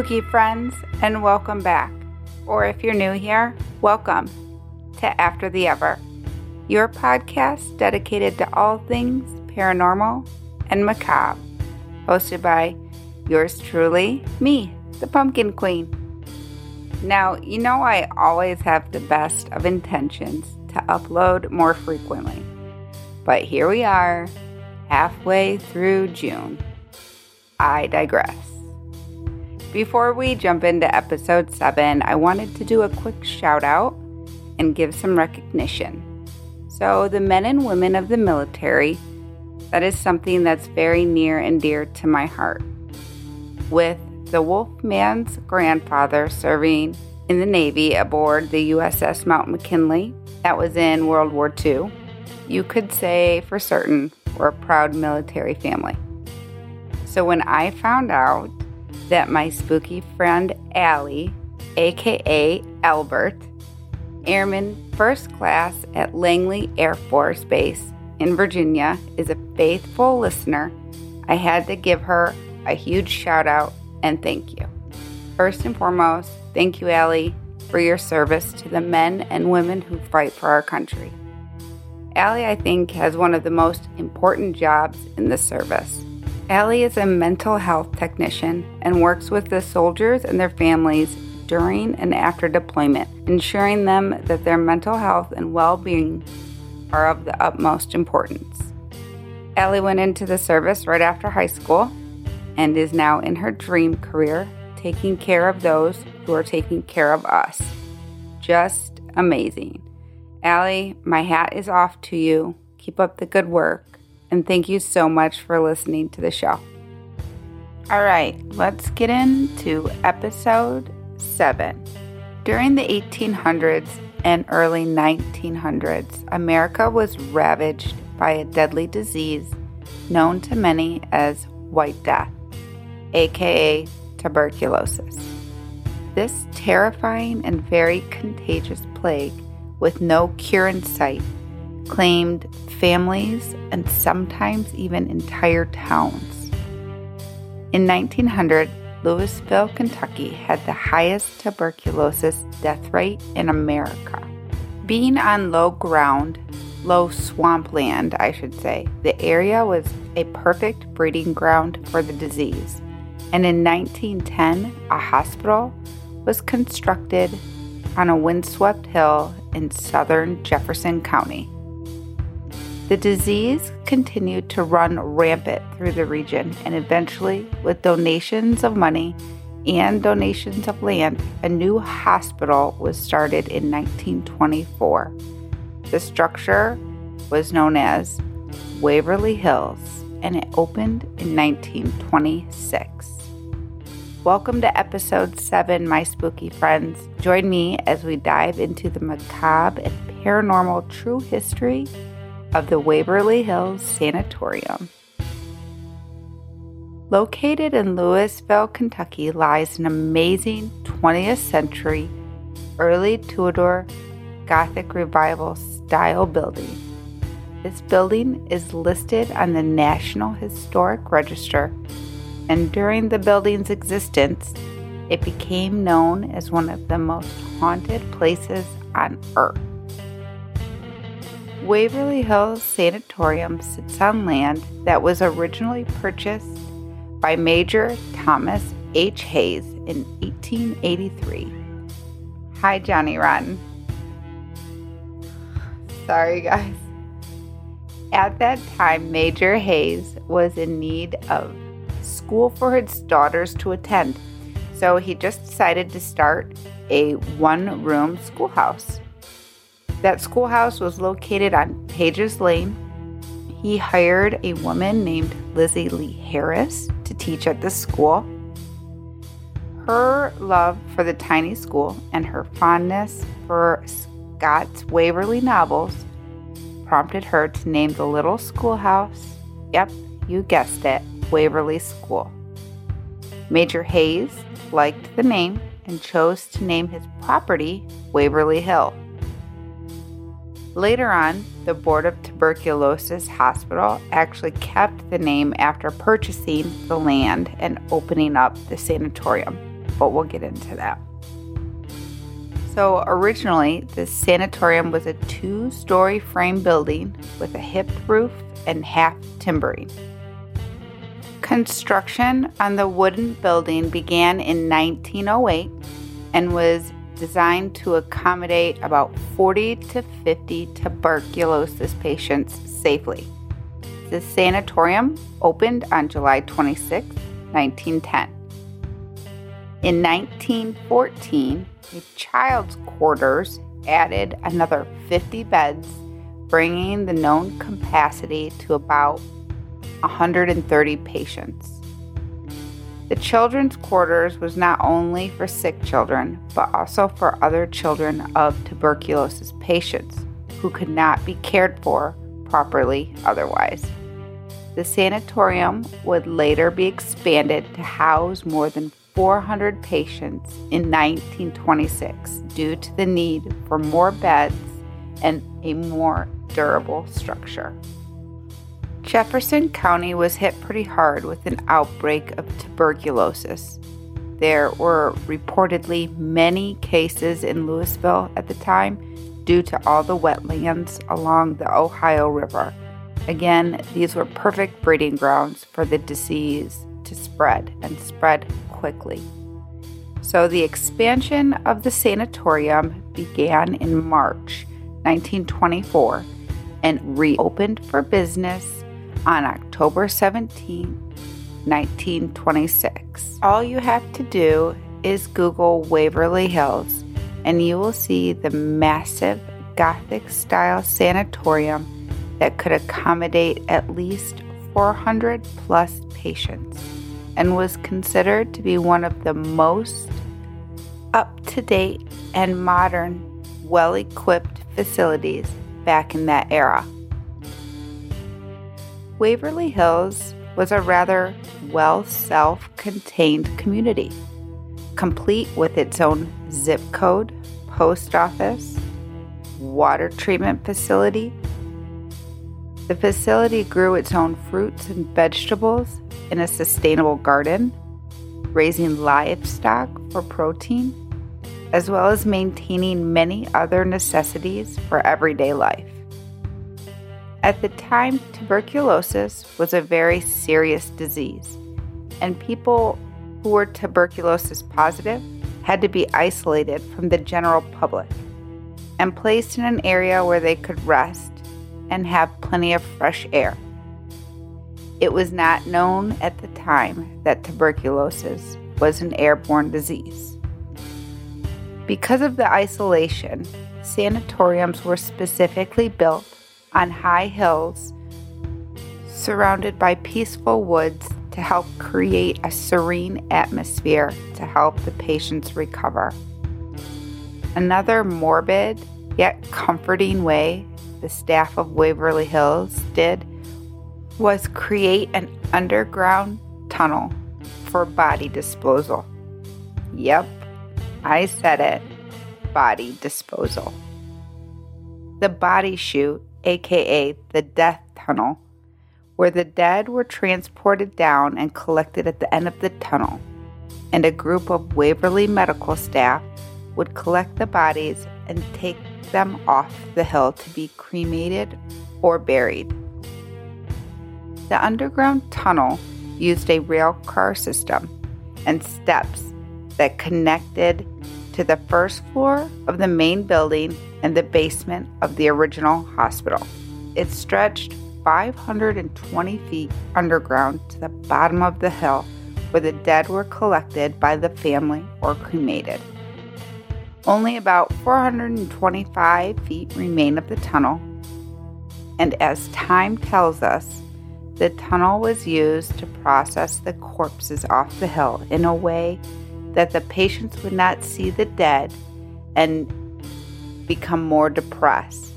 spooky friends, and welcome back. Or if you're new here, welcome to After the Ever, your podcast dedicated to all things paranormal and macabre, hosted by yours truly, me, the Pumpkin Queen. Now, you know I always have the best of intentions to upload more frequently, but here we are, halfway through June. I digress. Before we jump into episode 7, I wanted to do a quick shout out and give some recognition. So, the men and women of the military, that is something that's very near and dear to my heart. With the Wolfman's grandfather serving in the Navy aboard the USS Mount McKinley, that was in World War II, you could say for certain we're a proud military family. So, when I found out that my spooky friend Allie, aka Albert, Airman First Class at Langley Air Force Base in Virginia, is a faithful listener, I had to give her a huge shout out and thank you. First and foremost, thank you, Allie, for your service to the men and women who fight for our country. Allie, I think, has one of the most important jobs in the service. Allie is a mental health technician and works with the soldiers and their families during and after deployment, ensuring them that their mental health and well being are of the utmost importance. Allie went into the service right after high school and is now in her dream career, taking care of those who are taking care of us. Just amazing. Allie, my hat is off to you. Keep up the good work and thank you so much for listening to the show. All right, let's get into episode 7. During the 1800s and early 1900s, America was ravaged by a deadly disease known to many as White Death, aka tuberculosis. This terrifying and very contagious plague, with no cure in sight, claimed families and sometimes even entire towns. In 1900, Louisville, Kentucky had the highest tuberculosis death rate in America. Being on low ground, low swampland, I should say, the area was a perfect breeding ground for the disease. And in 1910, a hospital was constructed on a windswept hill in southern Jefferson County. The disease continued to run rampant through the region, and eventually, with donations of money and donations of land, a new hospital was started in 1924. The structure was known as Waverly Hills, and it opened in 1926. Welcome to episode 7, my spooky friends. Join me as we dive into the macabre and paranormal true history of the Waverly Hills Sanatorium. Located in Louisville, Kentucky, lies an amazing 20th century, early Tudor Gothic Revival style building. This building is listed on the National Historic Register, and during the building's existence, it became known as one of the most haunted places on earth. Waverly Hills Sanatorium sits on land that was originally purchased by Major Thomas H. Hays in 1883. Hi, Johnny Rotten. Sorry, guys. At that time, Major Hays was in need of school for his daughters to attend, so he just decided to start a one room schoolhouse. That schoolhouse was located on Pages Lane. He hired a woman named Lizzie Lee Harris to teach at the school. Her love for the tiny school and her fondness for Scott's Waverly novels prompted her to name the little schoolhouse, yep, you guessed it, Waverly School. Major Hayes liked the name and chose to name his property Waverly Hill. Later on, the Board of Tuberculosis Hospital actually kept the name after purchasing the land and opening up the sanatorium. but we'll get into that. So, originally, the sanatorium was a two story frame building with a hip roof and half timbering. Construction on the wooden building began in 1908 and was designed to accommodate about 40 to 50 tuberculosis patients safely. The sanatorium opened on July 26, 1910. In 1914, a child's quarters added another 50 beds, bringing the known capacity to about 130 patients. The children's quarters was not only for sick children, but also for other children of tuberculosis patients who could not be cared for properly otherwise. The sanatorium would later be expanded to house more than 400 patients in 1926 due to the need for more beds and a more durable structure. Jefferson County was hit pretty hard with an outbreak of tuberculosis. There were reportedly many cases in Louisville at the time due to all the wetlands along the Ohio River. Again, these were perfect breeding grounds for the disease to spread and spread quickly. So the expansion of the sanatorium began in March 1924 and reopened for business on October 17, 1926. All you have to do is Google Waverly Hills and you will see the massive Gothic style sanatorium that could accommodate at least 400 plus patients and was considered to be one of the most up to date and modern, well equipped facilities back in that era. Waverly Hills was a rather well self contained community, complete with its own zip code, post office, water treatment facility. The facility grew its own fruits and vegetables in a sustainable garden, raising livestock for protein, as well as maintaining many other necessities for everyday life. At the time, tuberculosis was a very serious disease, and people who were tuberculosis positive had to be isolated from the general public and placed in an area where they could rest and have plenty of fresh air. It was not known at the time that tuberculosis was an airborne disease. Because of the isolation, sanatoriums were specifically built on high hills surrounded by peaceful woods to help create a serene atmosphere to help the patients recover. Another morbid yet comforting way the staff of Waverly Hills did was create an underground tunnel for body disposal. Yep, I said it body disposal. The body chute aka the death tunnel, where the dead were transported down and collected at the end of the tunnel, and a group of Waverly medical staff would collect the bodies and take them off the hill to be cremated or buried. The underground tunnel used a rail car system and steps that connected to the first floor of the main building and the basement of the original hospital. It stretched 520 feet underground to the bottom of the hill where the dead were collected by the family or cremated. Only about 425 feet remain of the tunnel, and as time tells us, the tunnel was used to process the corpses off the hill in a way that the patients would not see the dead and become more depressed.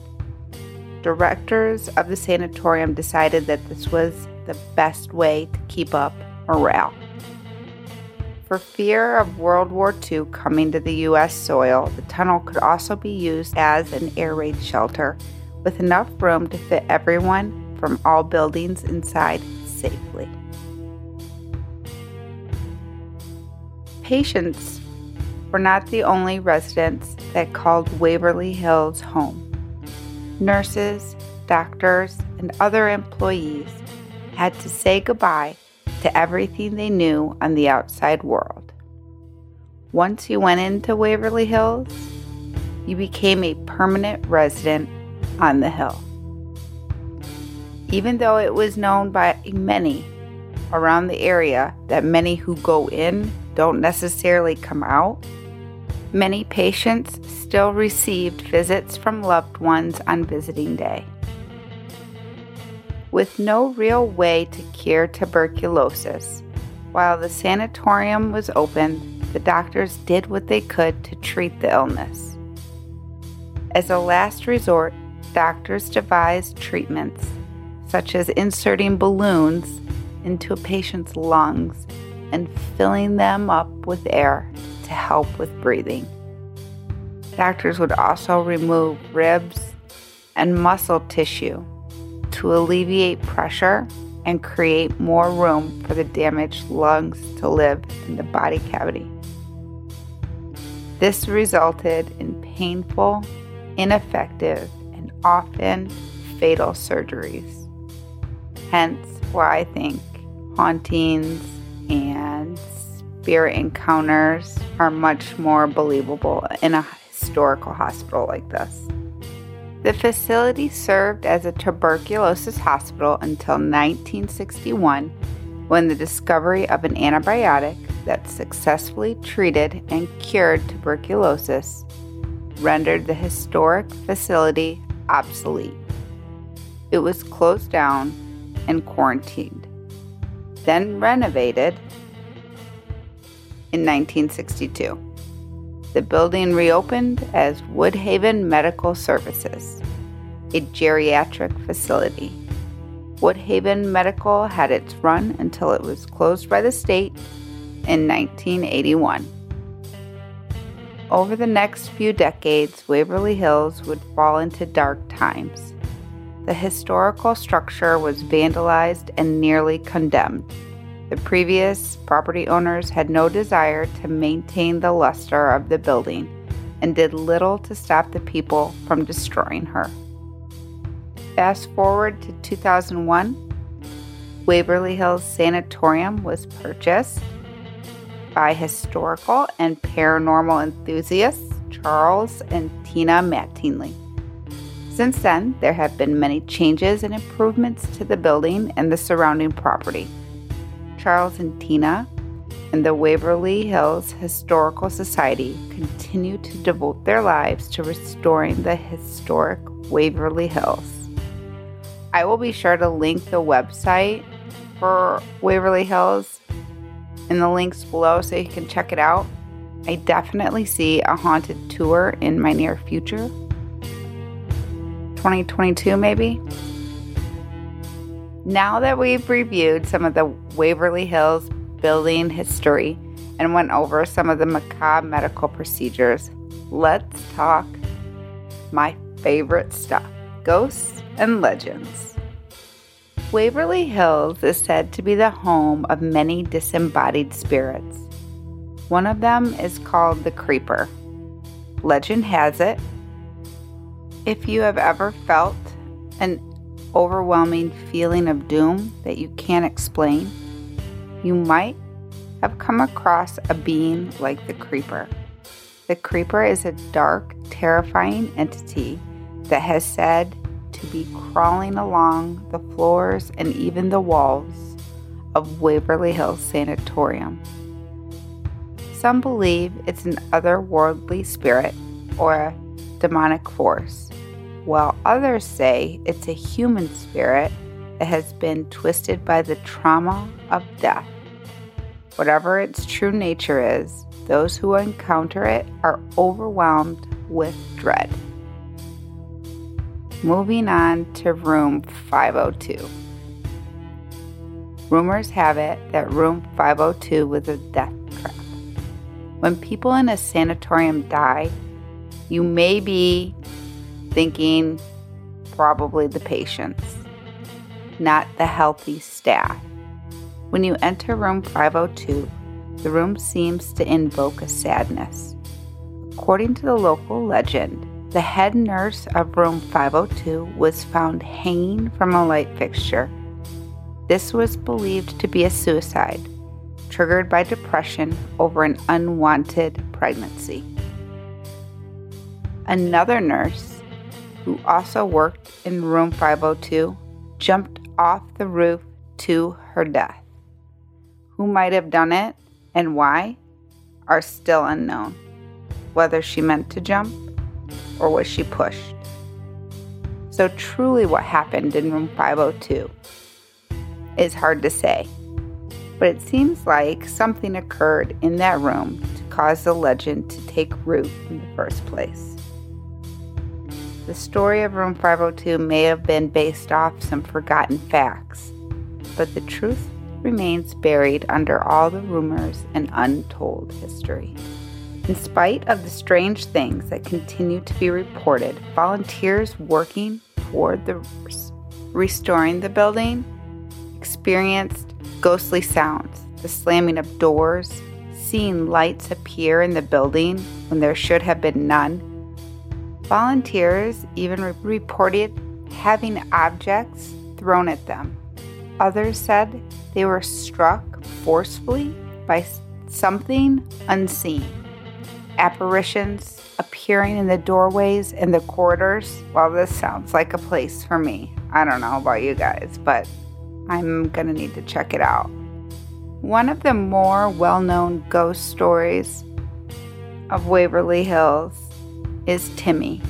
Directors of the sanatorium decided that this was the best way to keep up morale. For fear of World War II coming to the U.S. soil, the tunnel could also be used as an air raid shelter with enough room to fit everyone from all buildings inside safely. Patients were not the only residents that called Waverly Hills home. Nurses, doctors, and other employees had to say goodbye to everything they knew on the outside world. Once you went into Waverly Hills, you became a permanent resident on the hill. Even though it was known by many around the area that many who go in don't necessarily come out, many patients still received visits from loved ones on visiting day. With no real way to cure tuberculosis, while the sanatorium was open, the doctors did what they could to treat the illness. As a last resort, doctors devised treatments such as inserting balloons into a patient's lungs and filling them up with air to help with breathing. Doctors would also remove ribs and muscle tissue to alleviate pressure and create more room for the damaged lungs to live in the body cavity. This resulted in painful, ineffective, and often fatal surgeries. Hence, why I think hauntings and spirit encounters are much more believable in a historical hospital like this. The facility served as a tuberculosis hospital until 1961 when the discovery of an antibiotic that successfully treated and cured tuberculosis rendered the historic facility obsolete. It was closed down and quarantined, then renovated in 1962. The building reopened as Woodhaven Medical Services, a geriatric facility. Woodhaven Medical had its run until it was closed by the state in 1981. Over the next few decades, Waverly Hills would fall into dark times. The historical structure was vandalized and nearly condemned. The previous property owners had no desire to maintain the luster of the building and did little to stop the people from destroying her. Fast forward to 2001, Waverly Hills Sanatorium was purchased by historical and paranormal enthusiasts Charles and Tina Mattingly. Since then, there have been many changes and improvements to the building and the surrounding property. Charles and Tina and the Waverly Hills Historical Society continue to devote their lives to restoring the historic Waverly Hills. I will be sure to link the website for Waverly Hills in the links below so you can check it out. I definitely see a haunted tour in my near future. 2022, maybe? Now that we've reviewed some of the Waverly Hills building history and went over some of the macabre medical procedures, let's talk my favorite stuff ghosts and legends. Waverly Hills is said to be the home of many disembodied spirits. One of them is called the Creeper. Legend has it, if you have ever felt an overwhelming feeling of doom that you can't explain, you might have come across a being like the creeper. The creeper is a dark, terrifying entity that has said to be crawling along the floors and even the walls of Waverly Hills Sanatorium. Some believe it's an otherworldly spirit or a demonic force while others say it's a human spirit that has been twisted by the trauma of death. Whatever its true nature is, those who encounter it are overwhelmed with dread. Moving on to room 502. Rumors have it that room 502 was a death trap. When people in a sanatorium die, you may be thinking probably the patients, not the healthy staff. When you enter room 502, the room seems to invoke a sadness. According to the local legend, the head nurse of room 502 was found hanging from a light fixture. This was believed to be a suicide, triggered by depression over an unwanted pregnancy. Another nurse, who also worked in room 502, jumped off the roof to her death. Who might have done it and why are still unknown. Whether she meant to jump or was she pushed? So, truly, what happened in room 502 is hard to say, but it seems like something occurred in that room to cause the legend to take root in the first place. The story of room 502 may have been based off some forgotten facts, but the truth remains buried under all the rumors and untold history. In spite of the strange things that continue to be reported, volunteers working toward the restoring the building experienced ghostly sounds, the slamming of doors, seeing lights appear in the building when there should have been none. Volunteers even re- reported having objects thrown at them. Others said they were struck forcefully by something unseen apparitions appearing in the doorways and the corridors. Well, this sounds like a place for me. I don't know about you guys, but I'm gonna need to check it out. One of the more well known ghost stories of Waverly Hills is Timmy.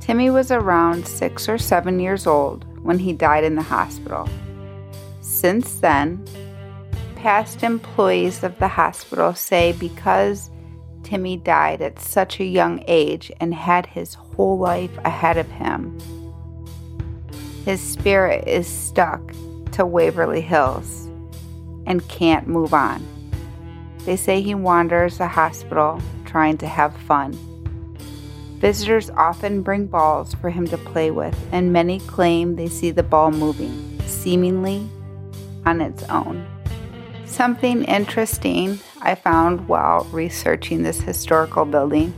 Timmy was around six or seven years old when he died in the hospital. Since then, past employees of the hospital say because Timmy died at such a young age and had his whole life ahead of him. His spirit is stuck to Waverly Hills and can't move on. They say he wanders the hospital trying to have fun. Visitors often bring balls for him to play with, and many claim they see the ball moving, seemingly on its own. Something interesting I found while researching this historical building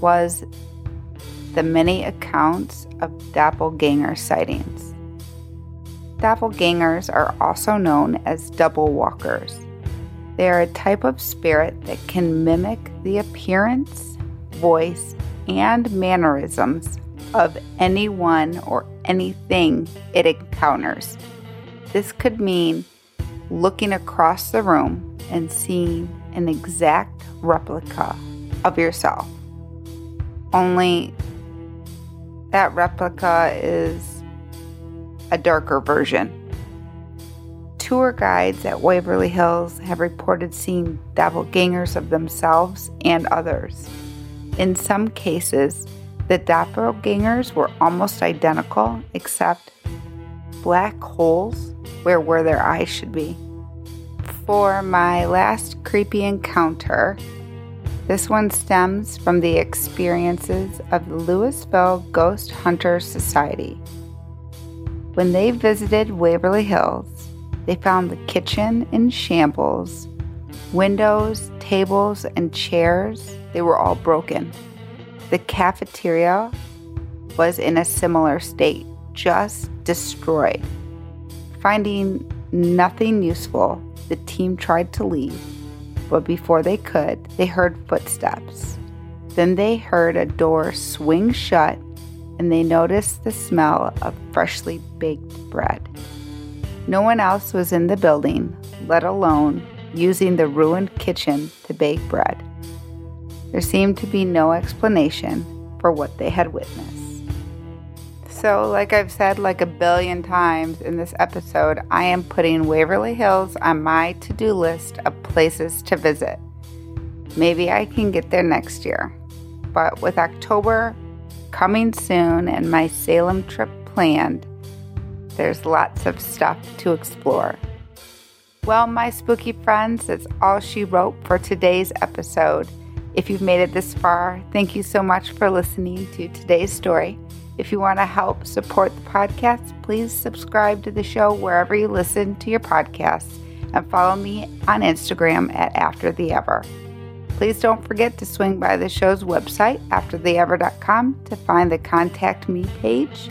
was the many accounts of doppelganger sightings. Doppelgangers are also known as double walkers. They are a type of spirit that can mimic the appearance, voice, and mannerisms of anyone or anything it encounters. This could mean looking across the room and seeing an exact replica of yourself. Only that replica is a darker version. Tour guides at Waverly Hills have reported seeing doppelgangers of themselves and others. In some cases, the doppelgangers were almost identical, except black holes where, where their eyes should be. For my last creepy encounter, this one stems from the experiences of the Louisville Ghost Hunters Society. When they visited Waverly Hills, they found the kitchen in shambles, windows, tables, and chairs, they were all broken. The cafeteria was in a similar state, just destroyed. Finding nothing useful, the team tried to leave, but before they could, they heard footsteps. Then they heard a door swing shut and they noticed the smell of freshly baked bread. No one else was in the building, let alone using the ruined kitchen to bake bread. There seemed to be no explanation for what they had witnessed. So, like I've said like a billion times in this episode, I am putting Waverly Hills on my to do list of places to visit. Maybe I can get there next year. But with October coming soon and my Salem trip planned, there's lots of stuff to explore. Well, my spooky friends, that's all she wrote for today's episode. If you've made it this far, thank you so much for listening to today's story. If you want to help support the podcast, please subscribe to the show wherever you listen to your podcasts and follow me on Instagram at After the Ever. please don't forget to swing by the show's website, aftertheever.com, to find the Contact Me page.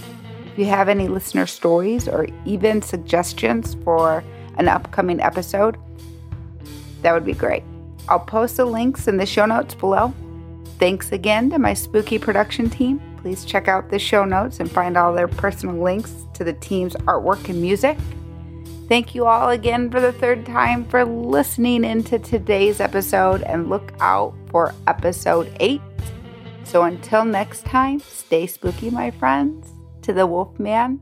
If you have any listener stories or even suggestions for an upcoming episode, that would be great. I'll post the links in the show notes below. Thanks again to my spooky production team. Please check out the show notes and find all their personal links to the team's artwork and music. Thank you all again for the third time for listening into today's episode and look out for episode 8. So until next time, stay spooky, my friends. To the Wolfman,